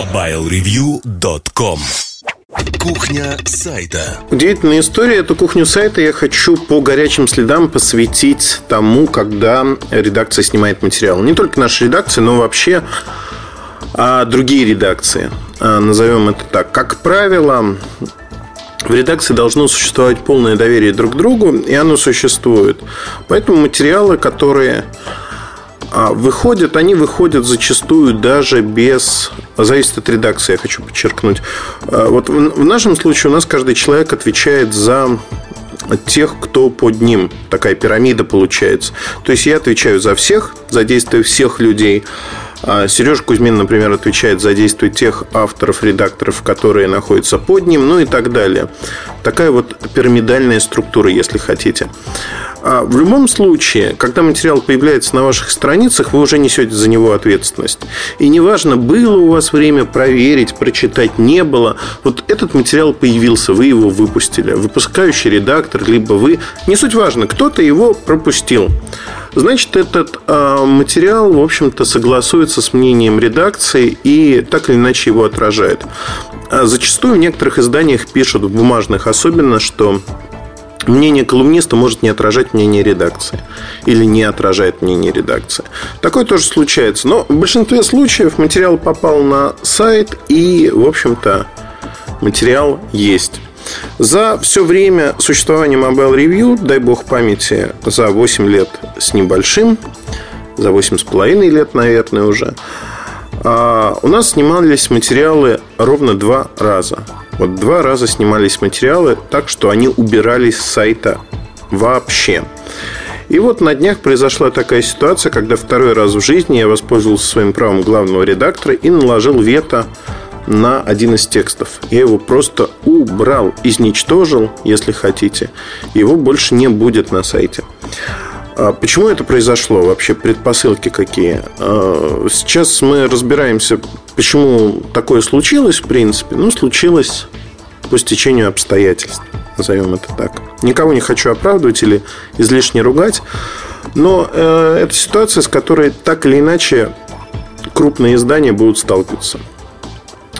MobileReview.com Кухня сайта. Удивительная история. Эту кухню сайта я хочу по горячим следам посвятить тому, когда редакция снимает материал. Не только наша редакция, но вообще а другие редакции. А, назовем это так. Как правило, в редакции должно существовать полное доверие друг к другу, и оно существует. Поэтому материалы, которые выходят, они выходят зачастую даже без... Зависит от редакции, я хочу подчеркнуть. А, вот в нашем случае у нас каждый человек отвечает за тех, кто под ним. Такая пирамида получается. То есть я отвечаю за всех, за действия всех людей. А Сережа Кузьмин, например, отвечает за действия тех авторов, редакторов, которые находятся под ним, ну и так далее. Такая вот пирамидальная структура, если хотите. А в любом случае, когда материал появляется на ваших страницах, вы уже несете за него ответственность. И неважно, было у вас время проверить, прочитать, не было. Вот этот материал появился, вы его выпустили. Выпускающий редактор, либо вы. Не суть важно, кто-то его пропустил. Значит, этот э, материал, в общем-то, согласуется с мнением редакции и так или иначе его отражает. А зачастую в некоторых изданиях пишут, в бумажных особенно, что мнение колумниста может не отражать мнение редакции. Или не отражает мнение редакции. Такое тоже случается. Но в большинстве случаев материал попал на сайт и, в общем-то, материал есть. За все время существования Mobile Review, дай бог памяти, за 8 лет с небольшим, за 8,5 лет, наверное, уже, а, у нас снимались материалы ровно два раза. Вот два раза снимались материалы так, что они убирались с сайта вообще. И вот на днях произошла такая ситуация, когда второй раз в жизни я воспользовался своим правом главного редактора и наложил вето на один из текстов. Я его просто убрал, изничтожил, если хотите. Его больше не будет на сайте. А почему это произошло? Вообще предпосылки какие? А, сейчас мы разбираемся, почему такое случилось, в принципе. Ну, случилось по стечению обстоятельств. Назовем это так. Никого не хочу оправдывать или излишне ругать. Но э, это ситуация, с которой так или иначе крупные издания будут сталкиваться.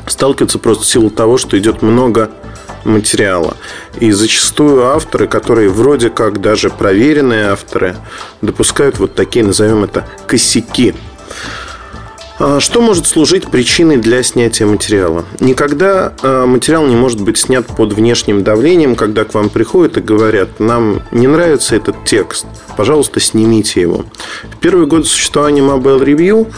Сталкиваться просто в силу того, что идет много материала. И зачастую авторы, которые вроде как даже проверенные авторы, допускают вот такие, назовем это, косяки. А что может служить причиной для снятия материала? Никогда а, материал не может быть снят под внешним давлением, когда к вам приходят и говорят, нам не нравится этот текст, пожалуйста, снимите его. В первый год существования Mobile Review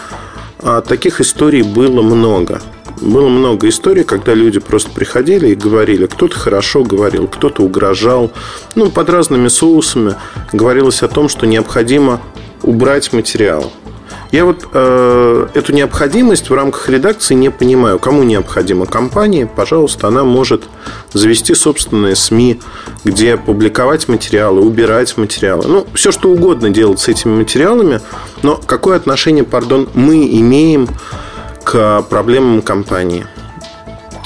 а, таких историй было много было много историй, когда люди просто приходили и говорили, кто-то хорошо говорил, кто-то угрожал. Ну, под разными соусами говорилось о том, что необходимо убрать материал. Я вот э, эту необходимость в рамках редакции не понимаю. Кому необходимо? Компании, пожалуйста, она может завести собственные СМИ, где публиковать материалы, убирать материалы. Ну, все что угодно делать с этими материалами. Но какое отношение, пардон, мы имеем к проблемам компании.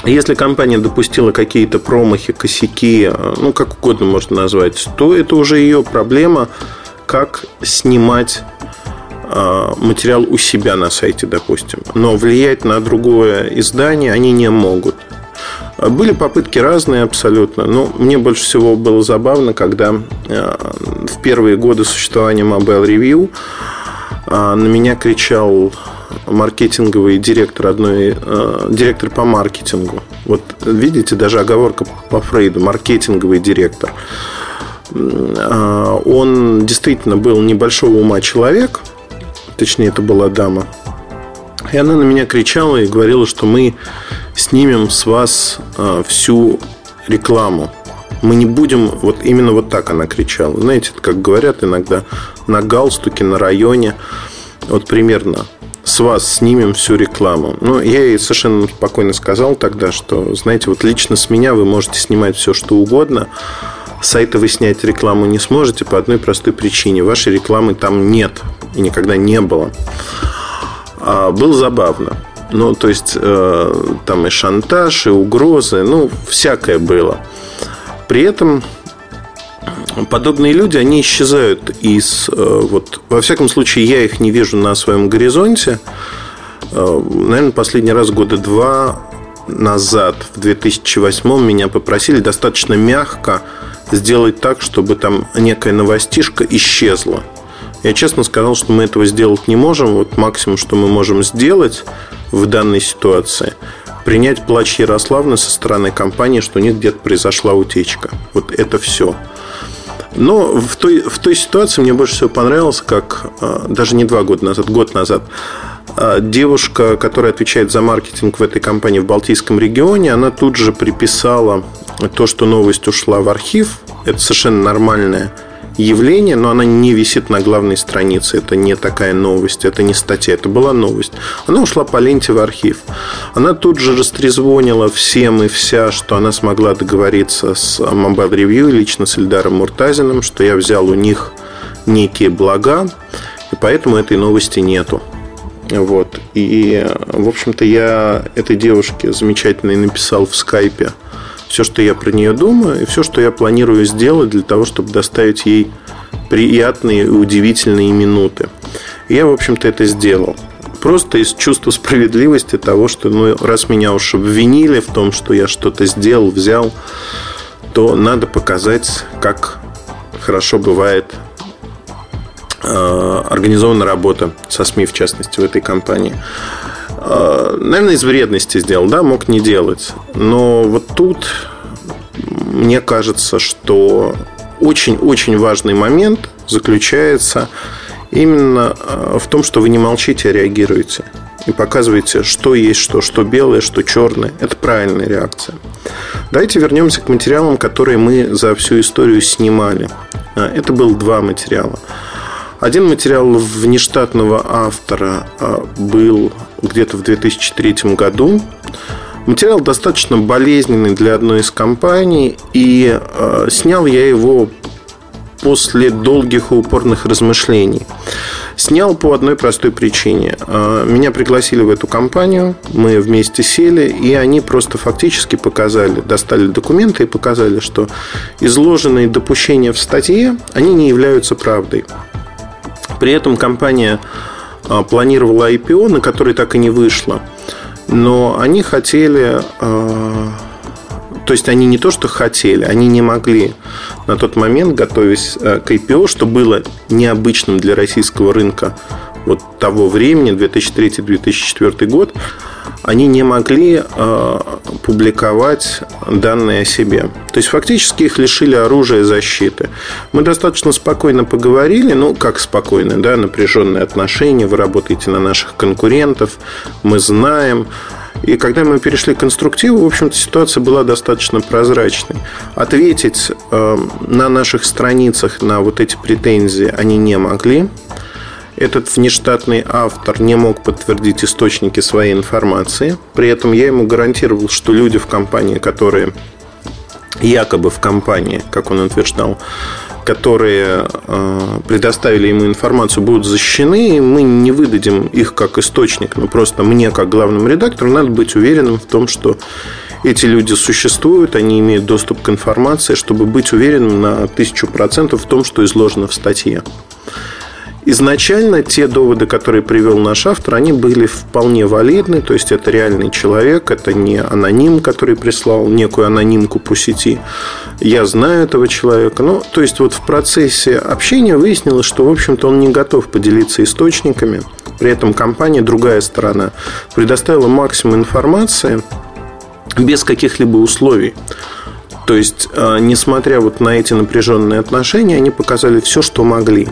Если компания допустила какие-то промахи, косяки, ну, как угодно можно назвать, то это уже ее проблема, как снимать а, материал у себя на сайте, допустим. Но влиять на другое издание они не могут. Были попытки разные абсолютно. Но мне больше всего было забавно, когда а, в первые годы существования Mobile Review на меня кричал маркетинговый директор одной, э, директор по маркетингу. Вот видите, даже оговорка по Фрейду, маркетинговый директор. Э, он действительно был небольшого ума человек, точнее, это была дама. И она на меня кричала и говорила, что мы снимем с вас э, всю рекламу. Мы не будем, вот именно вот так она кричала. Знаете, как говорят иногда на галстуке, на районе. Вот примерно с вас снимем всю рекламу. Ну, я ей совершенно спокойно сказал тогда, что, знаете, вот лично с меня вы можете снимать все, что угодно. С сайта вы снять рекламу не сможете по одной простой причине. Вашей рекламы там нет и никогда не было. А, было забавно. Ну, то есть, э, там и шантаж, и угрозы, ну, всякое было. При этом подобные люди, они исчезают из... Э, вот, во всяком случае, я их не вижу на своем горизонте. Э, наверное, последний раз года два назад, в 2008 меня попросили достаточно мягко сделать так, чтобы там некая новостишка исчезла. Я честно сказал, что мы этого сделать не можем. Вот максимум, что мы можем сделать в данной ситуации, принять плач Ярославны со стороны компании, что у них где-то произошла утечка. Вот это все. Но в той, в той ситуации мне больше всего понравилось, как э, даже не два года назад, год назад, э, девушка, которая отвечает за маркетинг в этой компании в Балтийском регионе, она тут же приписала то, что новость ушла в архив. Это совершенно нормальная явление, но она не висит на главной странице. Это не такая новость, это не статья, это была новость. Она ушла по ленте в архив. Она тут же растрезвонила всем и вся, что она смогла договориться с Mobile Review, лично с Эльдаром Муртазиным, что я взял у них некие блага, и поэтому этой новости нету. Вот. И, в общем-то, я этой девушке замечательно написал в скайпе – все, что я про нее думаю, и все, что я планирую сделать для того, чтобы доставить ей приятные и удивительные минуты. И я, в общем-то, это сделал. Просто из чувства справедливости того, что ну, раз меня уж обвинили в том, что я что-то сделал, взял, то надо показать, как хорошо бывает э, организована работа со СМИ, в частности, в этой компании. Э, наверное, из вредности сделал, да, мог не делать. Но вот тут мне кажется, что очень-очень важный момент заключается именно э, в том, что вы не молчите, а реагируете. И показываете, что есть что, что белое, что черное. Это правильная реакция. Давайте вернемся к материалам, которые мы за всю историю снимали. Э, это было два материала. Один материал внештатного автора а, был где-то в 2003 году. Материал достаточно болезненный для одной из компаний, и э, снял я его после долгих и упорных размышлений. Снял по одной простой причине. Меня пригласили в эту компанию, мы вместе сели, и они просто фактически показали, достали документы и показали, что изложенные допущения в статье, они не являются правдой. При этом компания а, планировала IPO, на который так и не вышло. Но они хотели... А, то есть они не то, что хотели, они не могли на тот момент, готовясь а, к IPO, что было необычным для российского рынка вот того времени, 2003-2004 год, они не могли э, публиковать данные о себе. То есть фактически их лишили оружия защиты. Мы достаточно спокойно поговорили, ну как спокойно, да, напряженные отношения, вы работаете на наших конкурентов, мы знаем. И когда мы перешли к конструктиву, в общем-то, ситуация была достаточно прозрачной. Ответить э, на наших страницах на вот эти претензии они не могли. Этот внештатный автор не мог подтвердить источники своей информации. При этом я ему гарантировал, что люди в компании, которые якобы в компании, как он утверждал, которые э, предоставили ему информацию, будут защищены, и мы не выдадим их как источник. Но просто мне, как главному редактору, надо быть уверенным в том, что эти люди существуют, они имеют доступ к информации, чтобы быть уверенным на тысячу процентов в том, что изложено в статье. Изначально те доводы, которые привел наш автор, они были вполне валидны, то есть это реальный человек, это не аноним, который прислал некую анонимку по сети. Я знаю этого человека. Ну, то есть вот в процессе общения выяснилось, что, в общем-то, он не готов поделиться источниками. При этом компания, другая сторона, предоставила максимум информации без каких-либо условий. То есть, э, несмотря вот на эти напряженные отношения, они показали все, что могли.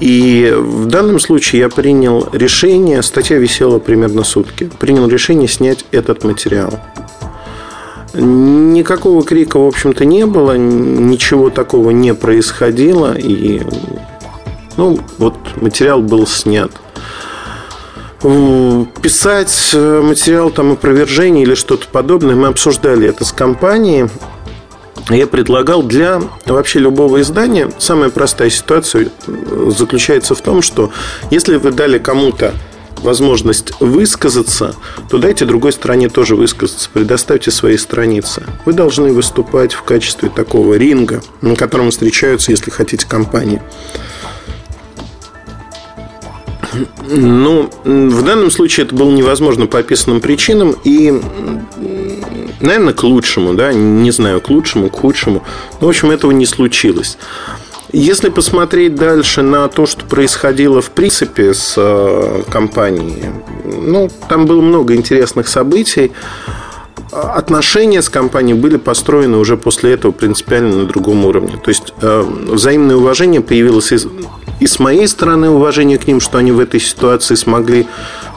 И в данном случае я принял решение, статья висела примерно сутки, принял решение снять этот материал. Никакого крика, в общем-то, не было, ничего такого не происходило, и ну, вот материал был снят. Писать материал там опровержения или что-то подобное, мы обсуждали это с компанией я предлагал для вообще любого издания самая простая ситуация заключается в том, что если вы дали кому-то возможность высказаться, то дайте другой стороне тоже высказаться, предоставьте свои страницы. Вы должны выступать в качестве такого ринга, на котором встречаются, если хотите, компании. Ну, в данном случае это было невозможно по описанным причинам и, наверное, к лучшему, да, не знаю, к лучшему, к худшему. Но, в общем, этого не случилось. Если посмотреть дальше на то, что происходило в принципе с э, компанией, ну, там было много интересных событий. Отношения с компанией были построены уже после этого принципиально на другом уровне. То есть э, взаимное уважение появилось и, и с моей стороны уважение к ним, что они в этой ситуации смогли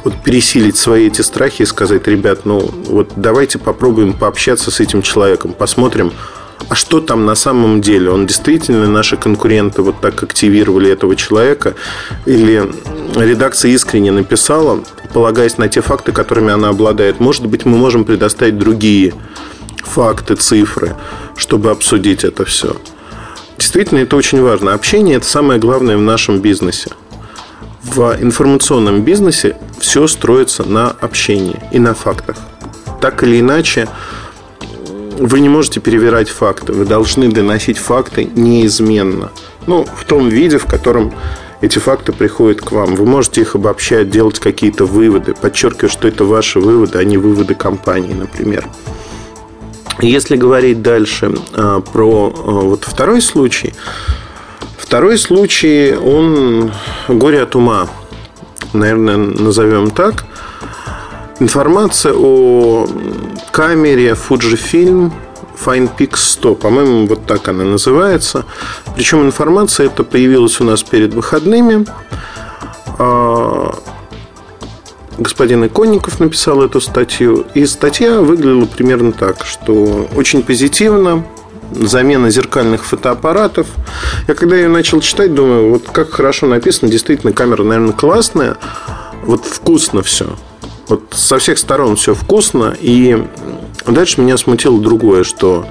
вот пересилить свои эти страхи и сказать, ребят, ну вот давайте попробуем пообщаться с этим человеком, посмотрим, а что там на самом деле? Он действительно наши конкуренты вот так активировали этого человека? Или редакция искренне написала, полагаясь на те факты, которыми она обладает? Может быть, мы можем предоставить другие факты, цифры, чтобы обсудить это все. Действительно, это очень важно. Общение – это самое главное в нашем бизнесе. В информационном бизнесе все строится на общении и на фактах. Так или иначе, вы не можете перевирать факты. Вы должны доносить факты неизменно. Ну, в том виде, в котором эти факты приходят к вам. Вы можете их обобщать, делать какие-то выводы. Подчеркиваю, что это ваши выводы, а не выводы компании, например. Если говорить дальше а, про а, вот второй случай, второй случай, он горе от ума, наверное, назовем так. Информация о камере Fujifilm FinePix 100. По-моему, вот так она называется. Причем информация эта появилась у нас перед выходными. Господин Иконников написал эту статью. И статья выглядела примерно так, что очень позитивно, замена зеркальных фотоаппаратов. Я когда ее начал читать, думаю, вот как хорошо написано, действительно, камера, наверное, классная, вот вкусно все. Вот со всех сторон все вкусно. И дальше меня смутило другое, что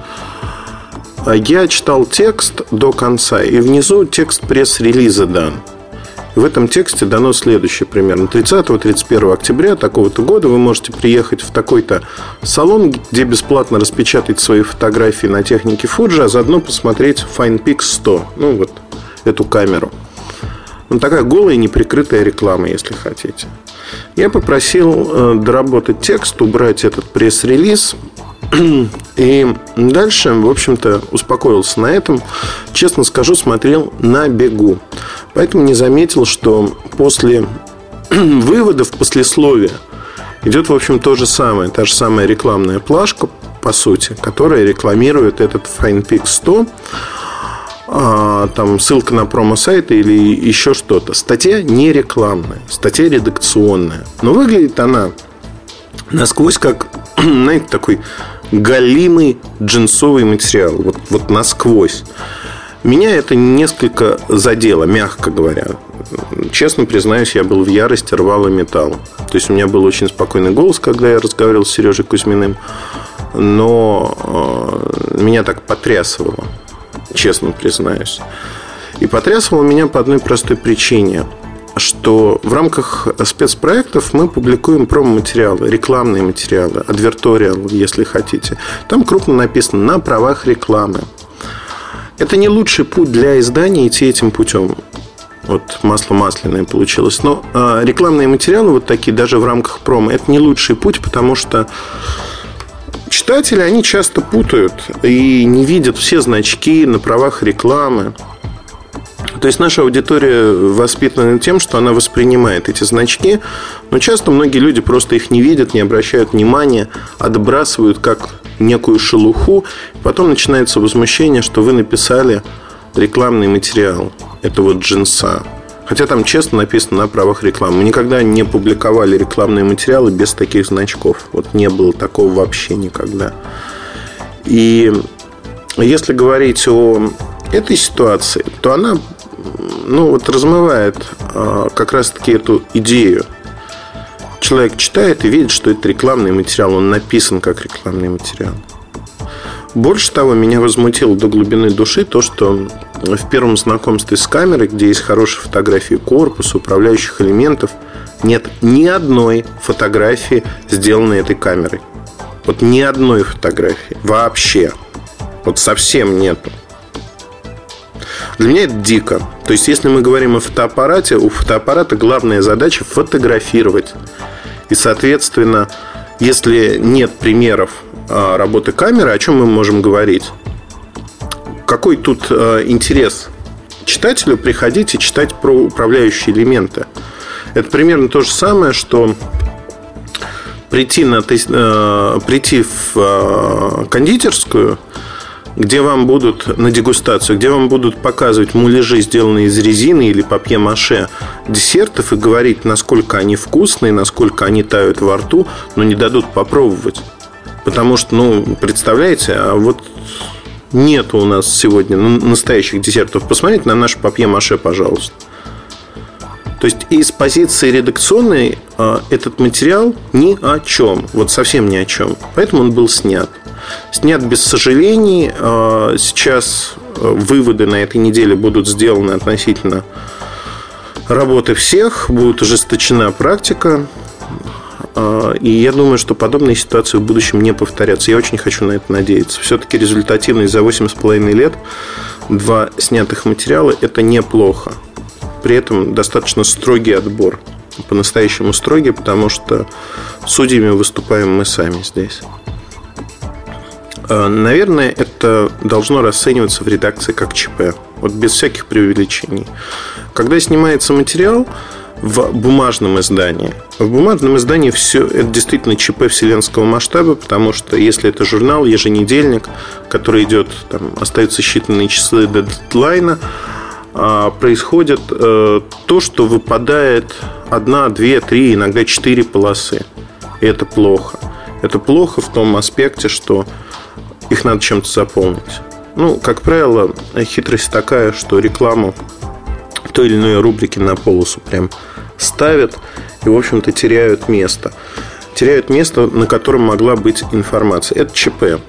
я читал текст до конца, и внизу текст пресс-релиза дан. В этом тексте дано следующее примерно. 30-31 октября такого-то года вы можете приехать в такой-то салон, где бесплатно распечатать свои фотографии на технике Fuji, а заодно посмотреть FinePix 100. Ну, вот эту камеру. Ну, такая голая, неприкрытая реклама, если хотите. Я попросил э, доработать текст, убрать этот пресс-релиз. И дальше, в общем-то, успокоился на этом. Честно скажу, смотрел на бегу. Поэтому не заметил, что после выводов, послесловия идет, в общем, то же самое. Та же самая рекламная плашка, по сути, которая рекламирует этот FinePix 100 а, там ссылка на промо-сайт или еще что-то. Статья не рекламная, статья редакционная. Но выглядит она насквозь как, знаете, такой галимый джинсовый материал. Вот, вот насквозь. Меня это несколько задело, мягко говоря. Честно признаюсь, я был в ярости, рвал и металл. То есть у меня был очень спокойный голос, когда я разговаривал с Сережей Кузьминым. Но э, меня так потрясывало честно признаюсь. И потрясывало меня по одной простой причине что в рамках спецпроектов мы публикуем промо-материалы, рекламные материалы, адверториал, если хотите. Там крупно написано «на правах рекламы». Это не лучший путь для издания идти этим путем. Вот масло масляное получилось. Но э, рекламные материалы вот такие, даже в рамках промо, это не лучший путь, потому что читатели, они часто путают и не видят все значки на правах рекламы. То есть наша аудитория воспитана тем, что она воспринимает эти значки, но часто многие люди просто их не видят, не обращают внимания, отбрасывают как некую шелуху. Потом начинается возмущение, что вы написали рекламный материал этого джинса. Хотя там честно написано на правах рекламы. Мы никогда не публиковали рекламные материалы без таких значков. Вот не было такого вообще никогда. И если говорить о этой ситуации, то она ну, вот размывает а, как раз-таки эту идею. Человек читает и видит, что это рекламный материал, он написан как рекламный материал. Больше того, меня возмутило до глубины души то, что в первом знакомстве с камерой, где есть хорошие фотографии корпуса, управляющих элементов, нет ни одной фотографии, сделанной этой камерой. Вот ни одной фотографии. Вообще. Вот совсем нету. Для меня это дико. То есть, если мы говорим о фотоаппарате, у фотоаппарата главная задача фотографировать. И, соответственно, если нет примеров а, работы камеры, о чем мы можем говорить? Какой тут а, интерес читателю приходить и читать про управляющие элементы? Это примерно то же самое, что прийти, на, э, прийти в кондитерскую, где вам будут на дегустацию, где вам будут показывать муляжи, сделанные из резины или папье-маше десертов и говорить, насколько они вкусные, насколько они тают во рту, но не дадут попробовать. Потому что, ну, представляете, а вот нет у нас сегодня настоящих десертов. Посмотрите на наш папье-маше, пожалуйста. То есть из позиции редакционной а, этот материал ни о чем, вот совсем ни о чем. Поэтому он был снят. Снят без сожалений. А, сейчас а, выводы на этой неделе будут сделаны относительно работы всех, будет ужесточена практика. И я думаю, что подобные ситуации в будущем не повторятся. Я очень хочу на это надеяться. Все-таки результативность за 8,5 лет два снятых материала – это неплохо. При этом достаточно строгий отбор. По-настоящему строгий, потому что судьями выступаем мы сами здесь. А, наверное, это должно расцениваться в редакции как ЧП. Вот без всяких преувеличений. Когда снимается материал в бумажном издании, в бумажном издании все это действительно ЧП вселенского масштаба, потому что если это журнал, еженедельник, который идет, там, остаются считанные часы до дедлайна, а, происходит э, то, что выпадает одна, две, три, иногда четыре полосы. И это плохо. Это плохо в том аспекте, что их надо чем-то заполнить. Ну, как правило, хитрость такая, что рекламу той или иной рубрике на полосу прям ставят и, в общем-то, теряют место. Теряют место, на котором могла быть информация. Это ЧП.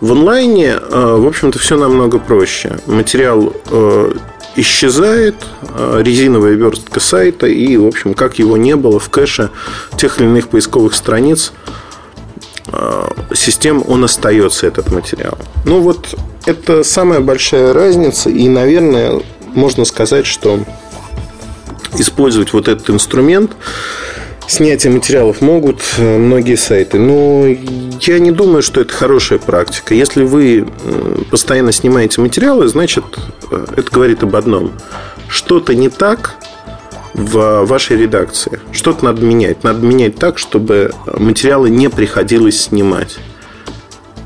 В онлайне, э, в общем-то, все намного проще. Материал э, исчезает а, резиновая верстка сайта, и, в общем, как его не было в кэше тех или иных поисковых страниц систем, он остается, этот материал. Ну, вот это самая большая разница, и, наверное, можно сказать, что использовать вот этот инструмент снятие материалов могут э, многие сайты, но я не думаю, что это хорошая практика. Если вы постоянно снимаете материалы, значит, э, это говорит об одном. Что-то не так в вашей редакции. Что-то надо менять. Надо менять так, чтобы материалы не приходилось снимать.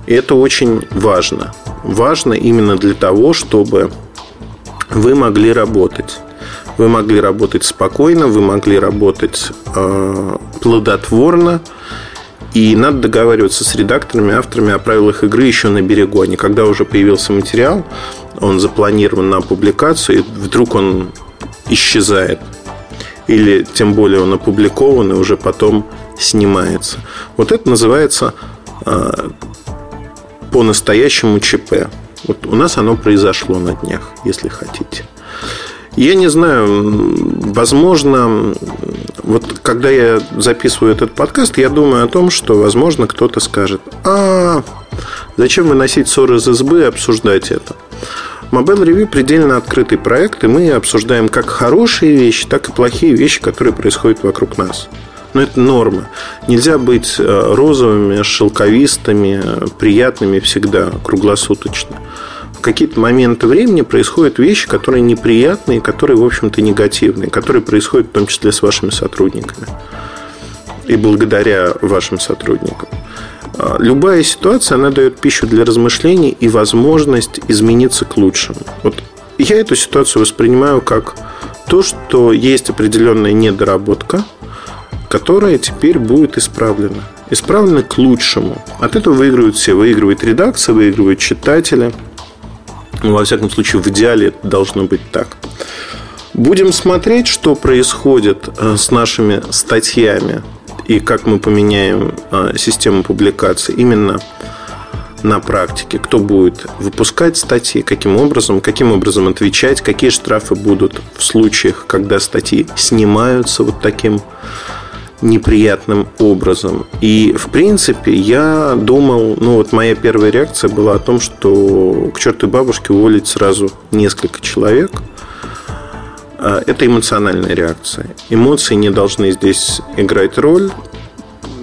И это очень важно. Важно именно для того, чтобы вы могли работать. Вы могли работать спокойно, вы могли работать э, плодотворно. И надо договариваться с редакторами, авторами о правилах игры еще на берегу. А не когда уже появился материал, он запланирован на публикацию, и вдруг он исчезает. Или тем более он опубликован и уже потом снимается. Вот это называется э, по-настоящему ЧП. Вот у нас оно произошло на днях, если хотите. Я не знаю, возможно, вот когда я записываю этот подкаст, я думаю о том, что, возможно, кто-то скажет, а зачем выносить ссоры из избы и обсуждать это? Mobile Review предельно открытый проект, и мы обсуждаем как хорошие вещи, так и плохие вещи, которые происходят вокруг нас. Но это норма. Нельзя быть э, розовыми, шелковистыми, приятными всегда, круглосуточно какие-то моменты времени происходят вещи, которые неприятные, которые, в общем-то, негативные, которые происходят в том числе с вашими сотрудниками и благодаря вашим сотрудникам. А, любая ситуация, она дает пищу для размышлений и возможность измениться к лучшему. Вот я эту ситуацию воспринимаю как то, что есть определенная недоработка, которая теперь будет исправлена. Исправлена к лучшему. От этого выигрывают все. Выигрывает редакция, выигрывают читатели – ну, во всяком случае, в идеале это должно быть так. Будем смотреть, что происходит э, с нашими статьями и как мы поменяем э, систему публикации именно на практике. Кто будет выпускать статьи, каким образом, каким образом отвечать, какие штрафы будут в случаях, когда статьи снимаются вот таким неприятным образом. И, в принципе, я думал, ну вот моя первая реакция была о том, что к чертовой бабушке уволить сразу несколько человек. А, это эмоциональная реакция. Эмоции не должны здесь играть роль.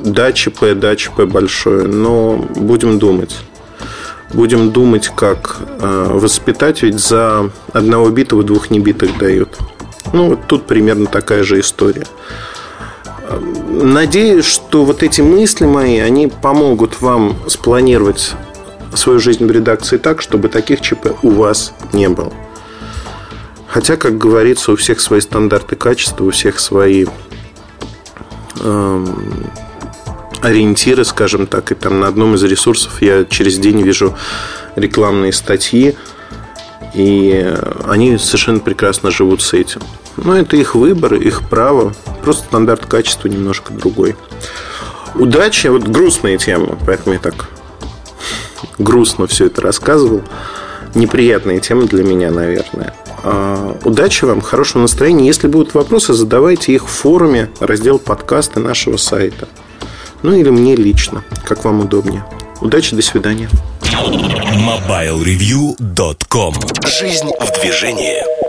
Да, ЧП, да, ЧП большое, но будем думать. Будем думать, как а, воспитать, ведь за одного битого двух небитых дают. Ну, вот тут примерно такая же история. Надеюсь, что вот эти мысли мои, они помогут вам спланировать свою жизнь в редакции так, чтобы таких ЧП у вас не было. Хотя, как говорится, у всех свои стандарты качества, у всех свои э, ориентиры, скажем так. И там на одном из ресурсов я через день вижу рекламные статьи, и они совершенно прекрасно живут с этим. Но это их выбор, их право. Просто стандарт качества немножко другой. Удача, вот грустная тема, поэтому я так грустно все это рассказывал. Неприятная тема для меня, наверное. А, удачи вам, хорошего настроения. Если будут вопросы, задавайте их в форуме, раздел подкасты нашего сайта. Ну или мне лично, как вам удобнее. Удачи, до свидания. MobileReview.com Жизнь в движении.